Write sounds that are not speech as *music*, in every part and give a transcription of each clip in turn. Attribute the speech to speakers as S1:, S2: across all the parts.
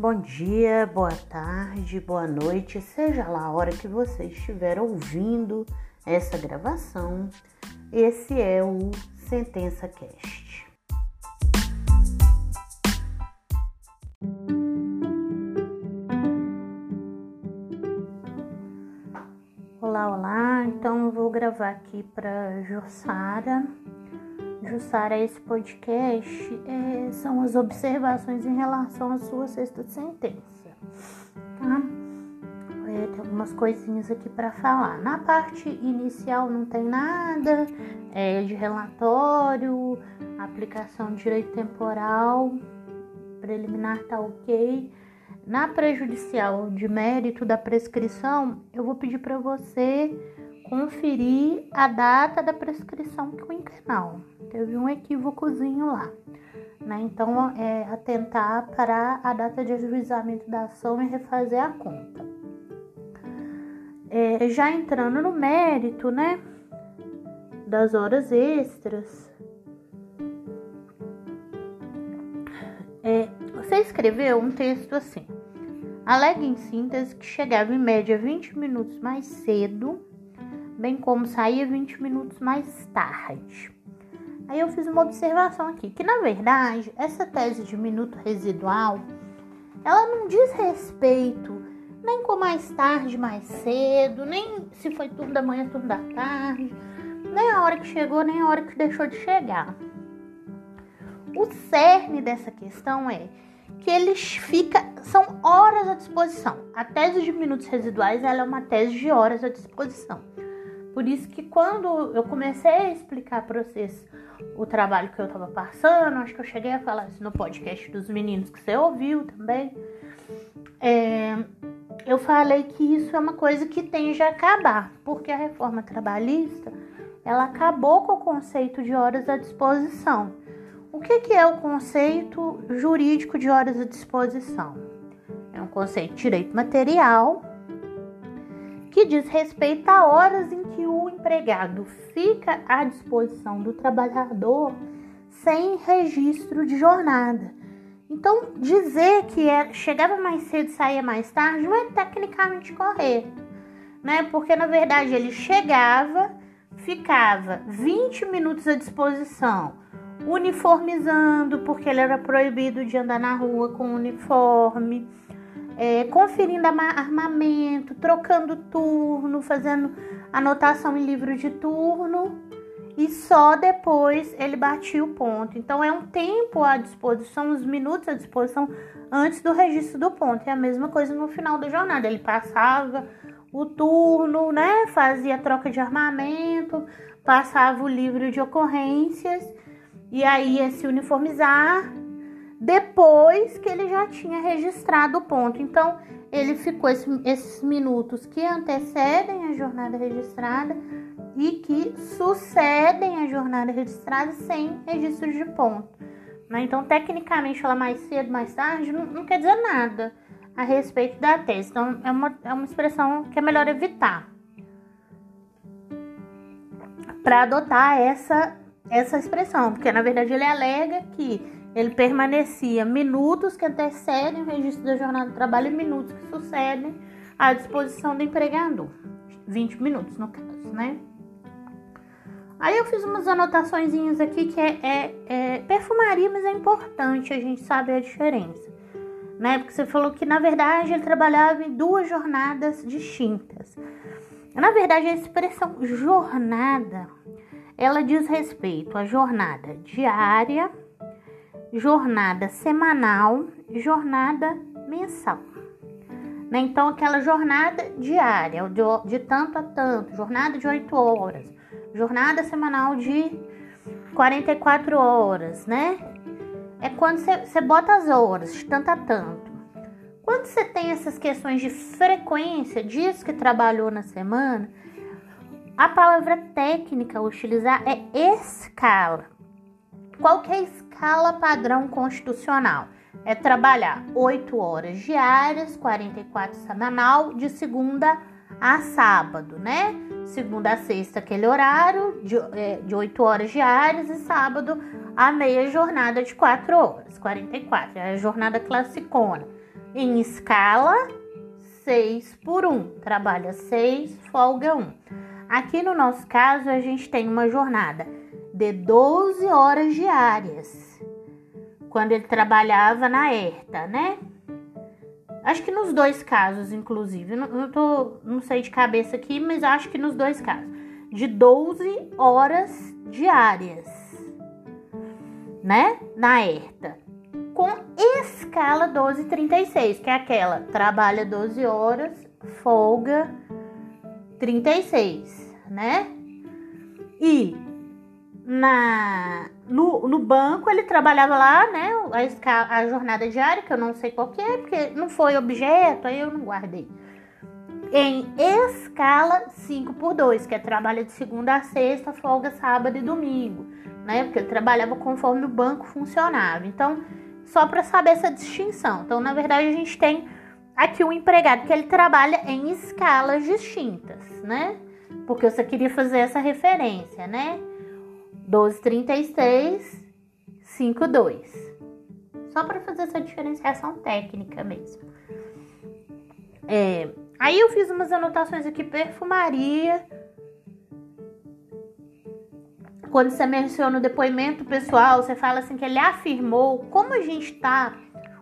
S1: Bom dia, boa tarde, boa noite, seja lá a hora que você estiver ouvindo essa gravação. Esse é o Sentença Cast. Olá, olá. Então vou gravar aqui para Jussara Jussara, esse podcast é, são as observações em relação à sua sexta sentença, tá? É, tem algumas coisinhas aqui para falar. Na parte inicial não tem nada é, de relatório, aplicação de direito temporal, preliminar tá ok. Na prejudicial de mérito da prescrição, eu vou pedir para você conferir a data da prescrição quinquenal. Teve um equívocozinho lá. Né? Então, é atentar para a data de ajuizamento da ação e refazer a conta. É, já entrando no mérito, né, das horas extras, é, você escreveu um texto assim: alega em síntese que chegava em média 20 minutos mais cedo bem como saía 20 minutos mais tarde. Aí eu fiz uma observação aqui, que na verdade essa tese de minuto residual, ela não diz respeito nem com mais tarde, mais cedo, nem se foi turno da manhã, turno da tarde, nem a hora que chegou, nem a hora que deixou de chegar. O cerne dessa questão é que eles fica são horas à disposição. A tese de minutos residuais ela é uma tese de horas à disposição. Por isso que quando eu comecei a explicar para vocês o trabalho que eu estava passando, acho que eu cheguei a falar isso no podcast dos meninos que você ouviu também. É, eu falei que isso é uma coisa que tende a acabar, porque a reforma trabalhista ela acabou com o conceito de horas à disposição. O que, que é o conceito jurídico de horas à disposição? É um conceito de direito material que diz respeito a horas em que o empregado fica à disposição do trabalhador sem registro de jornada. Então, dizer que é, chegava mais cedo e saía mais tarde não é tecnicamente correto, né? Porque na verdade ele chegava, ficava 20 minutos à disposição, uniformizando, porque ele era proibido de andar na rua com uniforme é, conferindo armamento, trocando turno, fazendo anotação em livro de turno e só depois ele batia o ponto. Então é um tempo à disposição, uns minutos à disposição antes do registro do ponto. É a mesma coisa no final da jornada. Ele passava o turno, né? Fazia troca de armamento, passava o livro de ocorrências e aí ia se uniformizar depois que ele já tinha registrado o ponto. Então, ele ficou esse, esses minutos que antecedem a jornada registrada e que sucedem a jornada registrada sem registro de ponto. Né? Então, tecnicamente, falar mais cedo, mais tarde, não, não quer dizer nada a respeito da tese. Então, é uma, é uma expressão que é melhor evitar para adotar essa, essa expressão, porque na verdade ele alega que ele permanecia minutos que antecedem o registro da jornada de trabalho e minutos que sucedem à disposição do empregador. 20 minutos, no caso, né? Aí eu fiz umas anotações aqui que é, é, é, perfumaria, mas é importante a gente saber a diferença. Né? Porque você falou que, na verdade, ele trabalhava em duas jornadas distintas. Na verdade, a expressão jornada, ela diz respeito à jornada diária, jornada semanal, jornada mensal. Né? Então, aquela jornada diária, de, tanto a tanto, jornada de 8 horas, jornada semanal de 44 horas, né? É quando você bota as horas, de tanto a tanto. Quando você tem essas questões de frequência, dias que trabalhou na semana, a palavra técnica a utilizar é escala. Qual que é a escala padrão constitucional? É trabalhar 8 horas diárias, 44 semanal, de segunda a sábado, né? Segunda a sexta, aquele horário de, é, de 8 horas diárias, e sábado a meia jornada de 4 horas, 44, é a jornada classicona. em escala 6 por 1. Trabalha 6, folga 1. Aqui no nosso caso, a gente tem uma jornada de 12 horas diárias. Quando ele trabalhava na ERTA, né? Acho que nos dois casos, inclusive. Não, não, tô, não sei de cabeça aqui, mas acho que nos dois casos. De 12 horas diárias, né? Na ERTA. Com escala 12,36, que é aquela trabalha 12 horas, folga 36, né? E na no, no banco ele trabalhava lá, né? A, a jornada diária, que eu não sei qual que é, porque não foi objeto, aí eu não guardei. Em escala 5 por 2, que é trabalho de segunda a sexta, folga sábado e domingo, né? Porque ele trabalhava conforme o banco funcionava. Então, só para saber essa distinção. Então, na verdade, a gente tem aqui um empregado que ele trabalha em escalas distintas, né? Porque eu só queria fazer essa referência, né? 1236, 52. Só para fazer essa diferenciação técnica mesmo. É, aí eu fiz umas anotações aqui, perfumaria. Quando você menciona o depoimento pessoal, você fala assim que ele afirmou como a gente está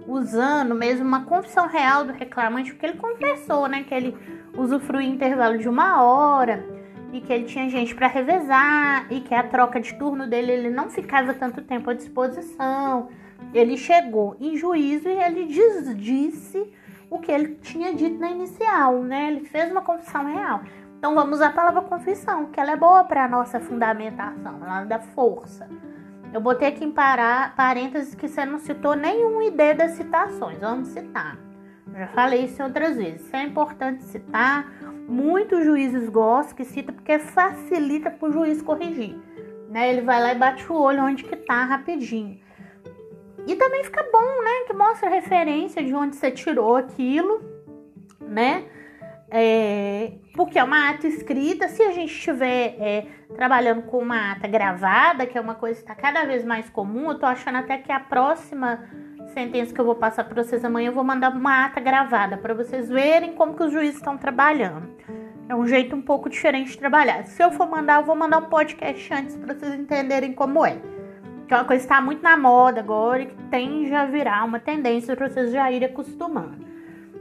S1: usando mesmo uma confissão real do reclamante, porque ele confessou, né, que ele usufruía intervalo de uma hora e que ele tinha gente para revezar e que a troca de turno dele ele não ficava tanto tempo à disposição. Ele chegou em juízo e ele disse o que ele tinha dito na inicial, né? Ele fez uma confissão real. Então vamos a palavra confissão, que ela é boa para a nossa fundamentação, ela dá força. Eu botei aqui em parênteses que você não citou nenhum ID das citações. Vamos citar. já falei isso outras vezes. Isso é importante citar Muitos juízes gostam que cita porque facilita para o juiz corrigir. Né? Ele vai lá e bate o olho onde que tá rapidinho. E também fica bom, né? Que mostra referência de onde você tirou aquilo, né? É, porque é uma ata escrita. Se a gente estiver é, trabalhando com uma ata gravada, que é uma coisa que está cada vez mais comum, eu tô achando até que a próxima sentença que eu vou passar para vocês amanhã, eu vou mandar uma ata gravada para vocês verem como que os juízes estão trabalhando. É um jeito um pouco diferente de trabalhar. Se eu for mandar, eu vou mandar um podcast antes para vocês entenderem como é. Que é uma coisa que está muito na moda agora e que tende a virar uma tendência para vocês já irem acostumando.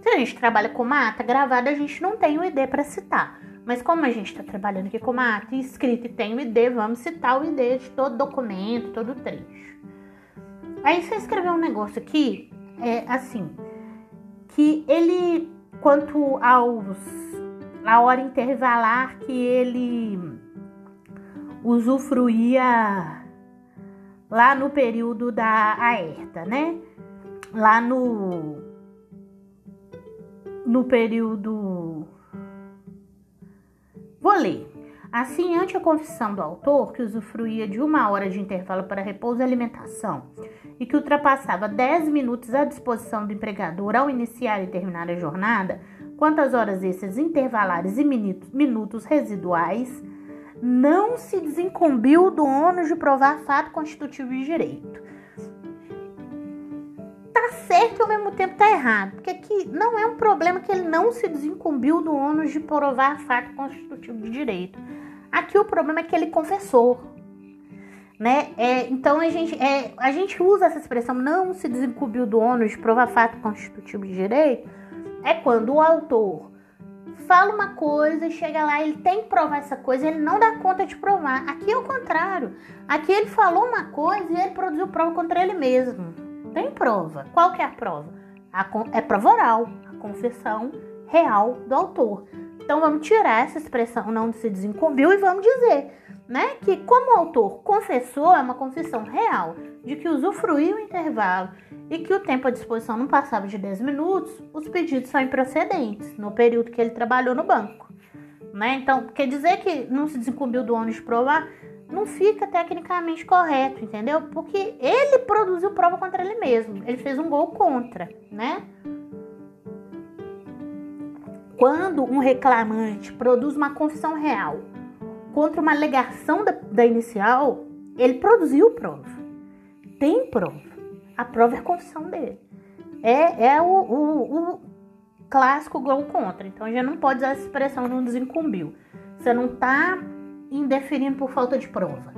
S1: Se a gente trabalha com uma ata gravada, a gente não tem o ID para citar. Mas como a gente está trabalhando aqui com uma ata escrita e tem o ID, vamos citar o ID de todo documento, todo trecho. Aí você escreveu um negócio aqui, é assim, que ele, quanto aos a hora intervalar que ele usufruía lá no período da aerta, né? Lá no no período Vou ler. Assim, ante a confissão do autor, que usufruía de uma hora de intervalo para repouso e alimentação, e que ultrapassava 10 minutos à disposição do empregador ao iniciar e terminar a jornada, quantas horas esses intervalares e minutos residuais, não se desincumbiu do ônus de provar fato constitutivo de direito. Tá certo e ao mesmo tempo tá errado, porque aqui não é um problema que ele não se desincumbiu do ônus de provar fato constitutivo de direito. Aqui o problema é que ele confessou né? É, então a gente, é, a gente usa essa expressão não se desincumbiu do ônus de provar fato constitutivo de direito, é quando o autor fala uma coisa e chega lá, ele tem que provar essa coisa, ele não dá conta de provar. Aqui é o contrário. Aqui ele falou uma coisa e ele produziu prova contra ele mesmo. Tem prova. Qual que é a prova? A, é prova oral, a confissão real do autor. Então vamos tirar essa expressão não se desincumbiu e vamos dizer né, que como o autor confessou, é uma confissão real, de que usufruiu o intervalo e que o tempo à disposição não passava de 10 minutos, os pedidos são improcedentes no período que ele trabalhou no banco. Né? Então, quer dizer que não se desincumbiu do ônus de provar, não fica tecnicamente correto, entendeu? Porque ele produziu prova contra ele mesmo, ele fez um gol contra, né? Quando um reclamante produz uma confissão real contra uma alegação da, da inicial, ele produziu prova. Tem prova. A prova é a confissão dele. é, é o, o, o clássico gol contra. Então gente não pode usar essa expressão não desincumbiu. Você não está indeferindo por falta de prova.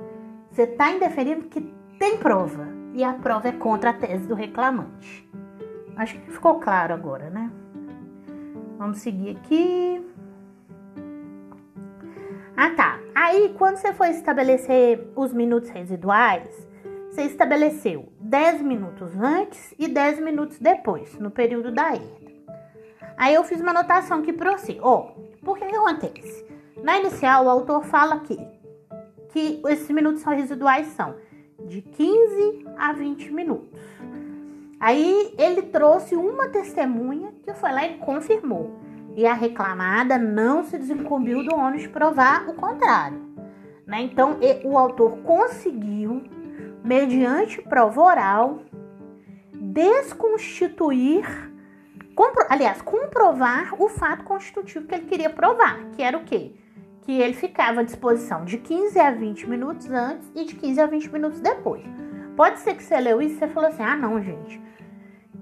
S1: Você está indeferindo que tem prova. E a prova é contra a tese do reclamante. Acho que ficou claro agora, né? Vamos seguir aqui. Ah, tá. Aí, quando você foi estabelecer os minutos residuais, você estabeleceu 10 minutos antes e 10 minutos depois, no período da herda. Aí eu fiz uma anotação aqui para você. Ó, oh, por que, que acontece? Na inicial, o autor fala aqui que esses minutos residuais são de 15 a 20 minutos. Aí ele trouxe uma testemunha que foi lá e confirmou. E a reclamada não se desincumbiu do ônus de provar o contrário. Né? Então, o autor conseguiu, mediante prova oral, desconstituir, compro, aliás, comprovar o fato constitutivo que ele queria provar, que era o quê? Que ele ficava à disposição de 15 a 20 minutos antes e de 15 a 20 minutos depois. Pode ser que você leu isso e você falou assim: ah, não, gente,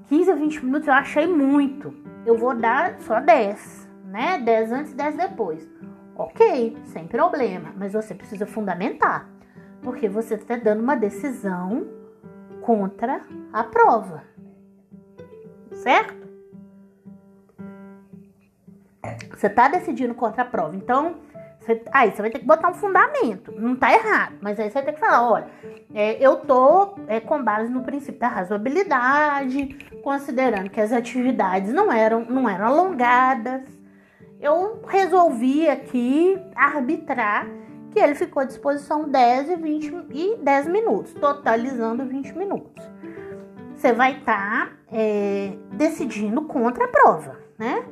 S1: 15 a 20 minutos eu achei muito. Eu vou dar só 10, né? 10 antes e 10 depois. Ok, sem problema, mas você precisa fundamentar, porque você está dando uma decisão contra a prova, certo? Você está decidindo contra a prova, então você, aí você vai ter que botar um fundamento. Não tá errado, mas aí você vai ter que falar: olha, é, eu tô é, com base no princípio da razoabilidade, considerando que as atividades não eram, não eram alongadas. Eu resolvi aqui arbitrar que ele ficou à disposição 10 e 20 e 10 minutos, totalizando 20 minutos. Você vai estar tá, é, decidindo contra a prova, né?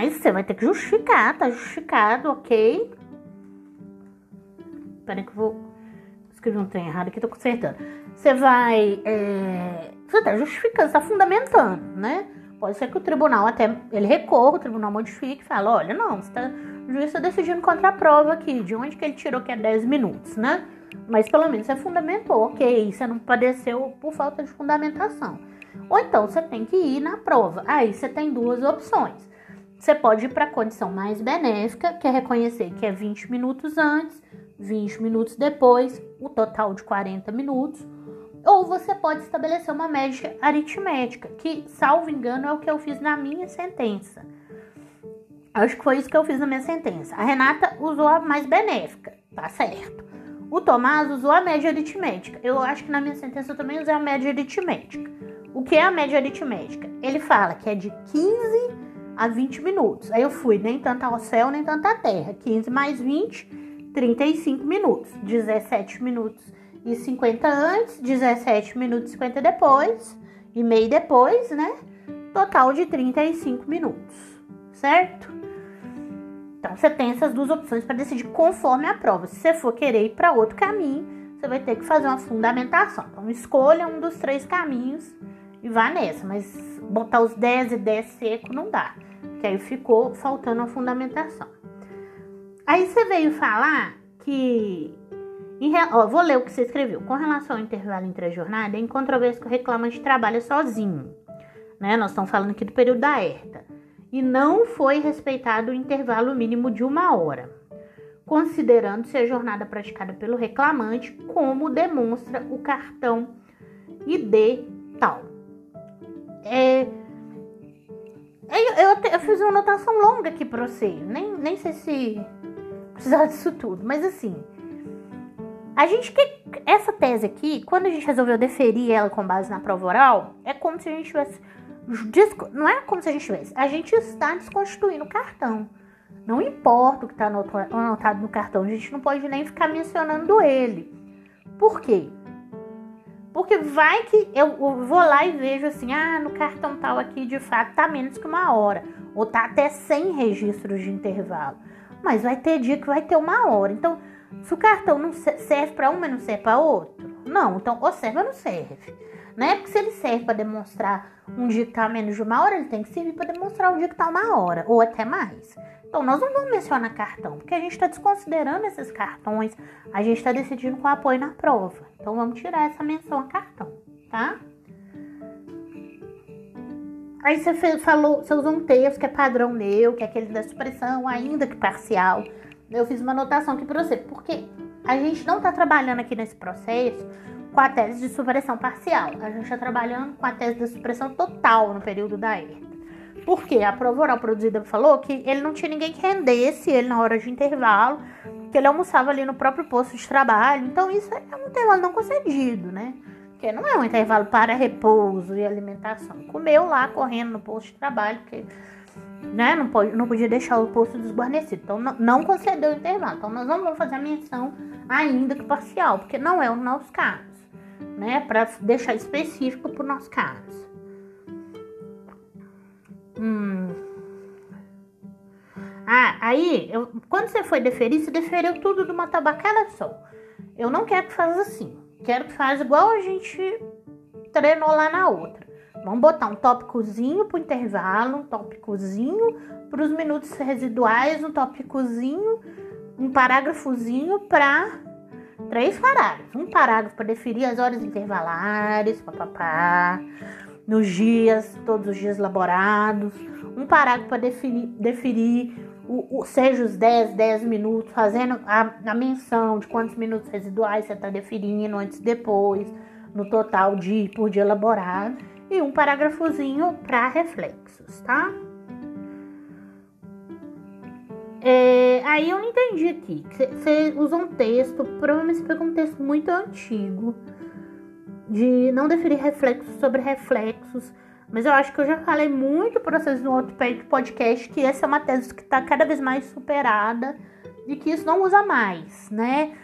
S1: Mas você vai ter que justificar, tá justificado, ok? Peraí que eu vou escrever um trem errado aqui, tô consertando. Você vai. É, você tá justificando, tá fundamentando, né? Pode ser que o tribunal até ele recorra, o tribunal modifique e fala, olha, não, você tá, o juiz está decidindo contra a prova aqui, de onde que ele tirou que é 10 minutos, né? Mas pelo menos você fundamentou, ok, você não padeceu por falta de fundamentação. Ou então você tem que ir na prova. Aí você tem duas opções. Você pode ir para a condição mais benéfica, que é reconhecer que é 20 minutos antes, 20 minutos depois, o total de 40 minutos. Ou você pode estabelecer uma média aritmética, que, salvo engano, é o que eu fiz na minha sentença. Acho que foi isso que eu fiz na minha sentença. A Renata usou a mais benéfica, tá certo. O Tomás usou a média aritmética. Eu acho que na minha sentença eu também usei a média aritmética. O que é a média aritmética? Ele fala que é de 15 a 20 minutos. Aí eu fui nem tanto ao céu, nem tanto à terra. 15 mais 20, 35 minutos. 17 minutos e 50 antes, 17 minutos e 50 depois, e meio depois, né? Total de 35 minutos, certo? Então você tem essas duas opções para decidir conforme a prova. Se você for querer ir para outro caminho, você vai ter que fazer uma fundamentação. Então escolha um dos três caminhos e vá nessa, mas botar os 10 e 10 seco não dá que aí ficou faltando a fundamentação. Aí você veio falar que. Em, ó, vou ler o que você escreveu. Com relação ao intervalo entre a jornada, é incontrovérsia que o reclamante trabalha sozinho. Né? Nós estamos falando aqui do período da herta. E não foi respeitado o intervalo mínimo de uma hora, considerando-se a jornada praticada pelo reclamante, como demonstra o cartão ID tal. É, eu, eu, eu, fiz uma anotação longa aqui pra você. Nem, nem sei se precisava disso tudo. Mas assim. A gente que. Essa tese aqui, quando a gente resolveu deferir ela com base na prova oral, é como se a gente tivesse. Não é como se a gente tivesse. A gente está desconstituindo o cartão. Não importa o que está anotado no cartão, a gente não pode nem ficar mencionando ele. Por quê? Porque vai que eu vou lá e vejo assim, ah, no cartão tal aqui de fato tá menos que uma hora, ou tá até 100 registros de intervalo. Mas vai ter dia que vai ter uma hora. Então, se o cartão não serve para um, mas não serve para outro, não. Então, ou serve ou não serve. Né? Porque se ele serve para demonstrar um dia que tá menos de uma hora, ele tem que servir para demonstrar um dia que tá uma hora, ou até mais. Então, nós não vamos mencionar cartão, porque a gente está desconsiderando esses cartões, a gente está decidindo com apoio na prova. Então, vamos tirar essa menção a cartão, tá? Aí você falou, você usou um texto que é padrão meu, que é aquele da supressão, ainda que parcial. Eu fiz uma anotação aqui para você, porque a gente não está trabalhando aqui nesse processo com a tese de supressão parcial. A gente está trabalhando com a tese de supressão total no período da herta. Porque a prova oral produzida falou que ele não tinha ninguém que rendesse ele na hora de intervalo, que ele almoçava ali no próprio posto de trabalho. Então isso é um intervalo não concedido, né? Porque não é um intervalo para repouso e alimentação. Comeu lá correndo no posto de trabalho, porque né, não, pode, não podia deixar o posto desguarnecido. Então não, não concedeu o intervalo. Então nós não vamos fazer a menção ainda que parcial, porque não é o nosso caso, né? Para deixar específico para o nosso caso. Hum. Ah, aí, eu, quando você foi deferir, você deferiu tudo de uma tabacada só. Eu não quero que faça assim. Quero que faça igual a gente treinou lá na outra. Vamos botar um tópicozinho pro intervalo, um tópicozinho para os minutos residuais, um tópicozinho, um parágrafozinho para três parágrafos. Um parágrafo para definir as horas intervalares, papapá nos dias, todos os dias laborados, um parágrafo para definir, definir o, o, seja os 10, 10 minutos, fazendo a, a menção de quantos minutos residuais você está definindo antes e depois, no total de por dia elaborado, e um parágrafozinho para reflexos, tá? É, aí eu não entendi aqui. Você usou um texto, provavelmente você um texto muito antigo de não definir reflexos sobre reflexos. Mas eu acho que eu já falei muito para vocês no outro podcast que essa é uma tese que está cada vez mais superada e que isso não usa mais, né?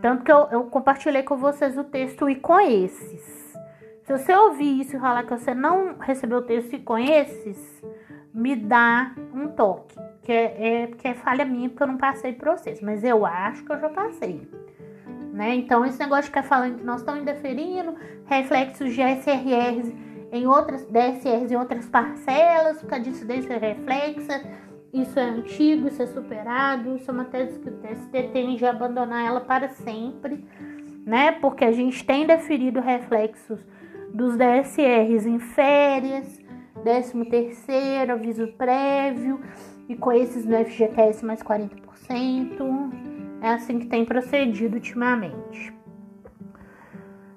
S1: Tanto que eu, eu compartilhei com vocês o texto e com esses. Se você ouvir isso e falar que você não recebeu o texto e com esses, me dá um toque. Que é, é, é falha minha, porque eu não passei por vocês. Mas eu acho que eu já passei né? Então, esse negócio de ficar falando que nós estamos indeferindo reflexos de SRRs em outras DSRs em outras parcelas, por causa disso desse reflexa, isso é antigo, isso é superado, isso é uma tese que o TST tem de abandonar ela para sempre, né? Porque a gente tem deferido reflexos dos DSRs em férias, 13 terceiro, aviso prévio, e com esses no FGTS mais 40%. É assim que tem procedido ultimamente.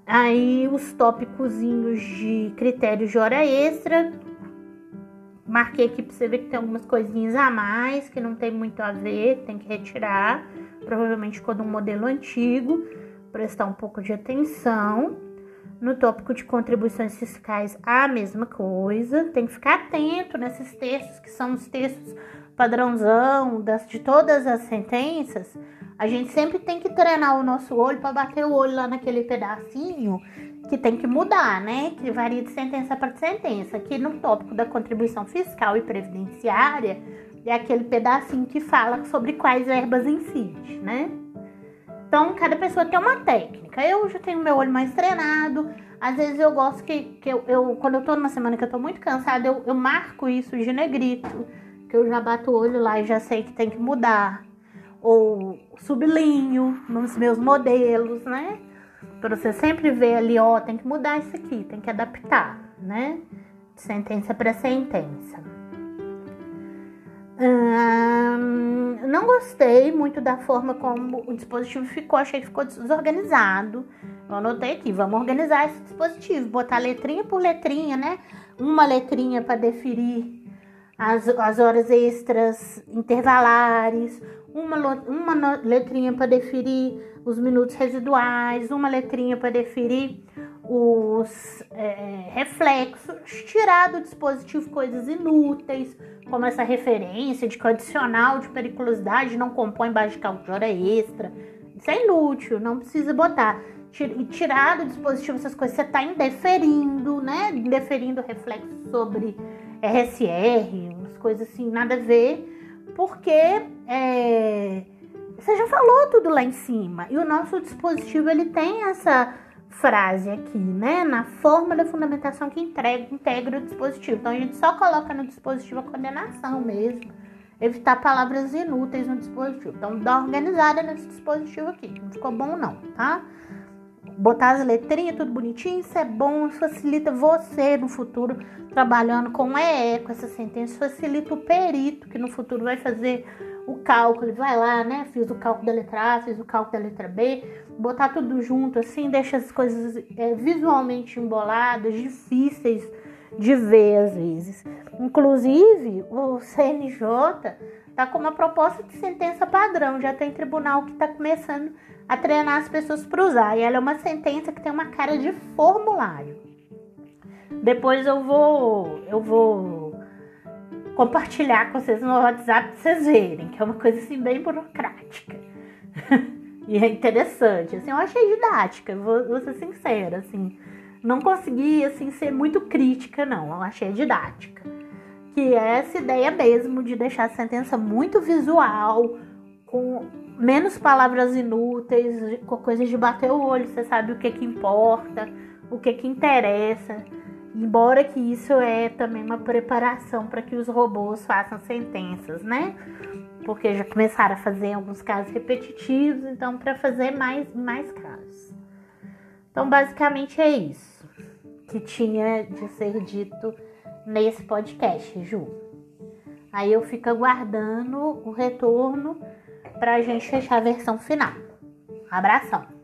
S1: Aí os tópicozinhos de critérios de hora extra. Marquei aqui para você ver que tem algumas coisinhas a mais que não tem muito a ver, tem que retirar. Provavelmente de um modelo antigo. Prestar um pouco de atenção. No tópico de contribuições fiscais, a mesma coisa. Tem que ficar atento nesses textos, que são os textos padrãozão das, de todas as sentenças, a gente sempre tem que treinar o nosso olho para bater o olho lá naquele pedacinho que tem que mudar, né? Que varia de sentença para sentença. Aqui no tópico da contribuição fiscal e previdenciária é aquele pedacinho que fala sobre quais verbas incide, né? Então, cada pessoa tem uma técnica. Eu já tenho meu olho mais treinado. Às vezes eu gosto que, que eu, eu quando eu tô numa semana que eu tô muito cansada, eu, eu marco isso de negrito. Que eu já bato o olho lá e já sei que tem que mudar ou sublinho nos meus modelos, né? Para você sempre ver ali, ó, tem que mudar isso aqui, tem que adaptar, né? De sentença para sentença. Hum, gostei muito da forma como o dispositivo ficou, achei que ficou desorganizado. Eu anotei aqui, vamos organizar esse dispositivo, botar letrinha por letrinha, né? Uma letrinha para definir as, as horas extras intervalares, uma, uma letrinha para definir os minutos residuais, uma letrinha para definir os é, reflexos, tirar do dispositivo coisas inúteis, como essa referência de que o adicional de periculosidade não compõe base de cálculo de hora extra. Isso é inútil, não precisa botar. Tirar do dispositivo essas coisas, você está indeferindo, né? Indeferindo reflexo sobre RSR, umas coisas assim, nada a ver porque é, você já falou tudo lá em cima. E o nosso dispositivo ele tem essa frase aqui, né? Na forma da fundamentação que entrega, integra o dispositivo. Então a gente só coloca no dispositivo a condenação mesmo. Evitar palavras inúteis no dispositivo. Então dá uma organizada nesse dispositivo aqui. Não ficou bom não, tá? botar as letrinhas tudo bonitinho, isso é bom, facilita você no futuro trabalhando com EE, com essa sentença, facilita o perito que no futuro vai fazer o cálculo, ele vai lá, né? Fiz o cálculo da letra A, fiz o cálculo da letra B, botar tudo junto assim, deixa as coisas é, visualmente emboladas, difíceis de ver às vezes. Inclusive, o CNJ tá com uma proposta de sentença padrão, já tem tribunal que está começando a treinar as pessoas para usar. E ela é uma sentença que tem uma cara de formulário. Depois eu vou eu vou compartilhar com vocês no WhatsApp para vocês verem, que é uma coisa assim bem burocrática. *laughs* e é interessante, assim, eu achei didática, vou, vou ser sincera, assim, não consegui assim ser muito crítica não, eu achei didática. Que é essa ideia mesmo de deixar a sentença muito visual, com menos palavras inúteis, com coisas de bater o olho, você sabe o que que importa, o que que interessa. Embora que isso é também uma preparação para que os robôs façam sentenças, né? Porque já começaram a fazer alguns casos repetitivos, então para fazer mais mais casos. Então, basicamente é isso que tinha de ser dito nesse podcast, Ju. Aí eu fico aguardando o retorno para a gente fechar a versão final. Abração!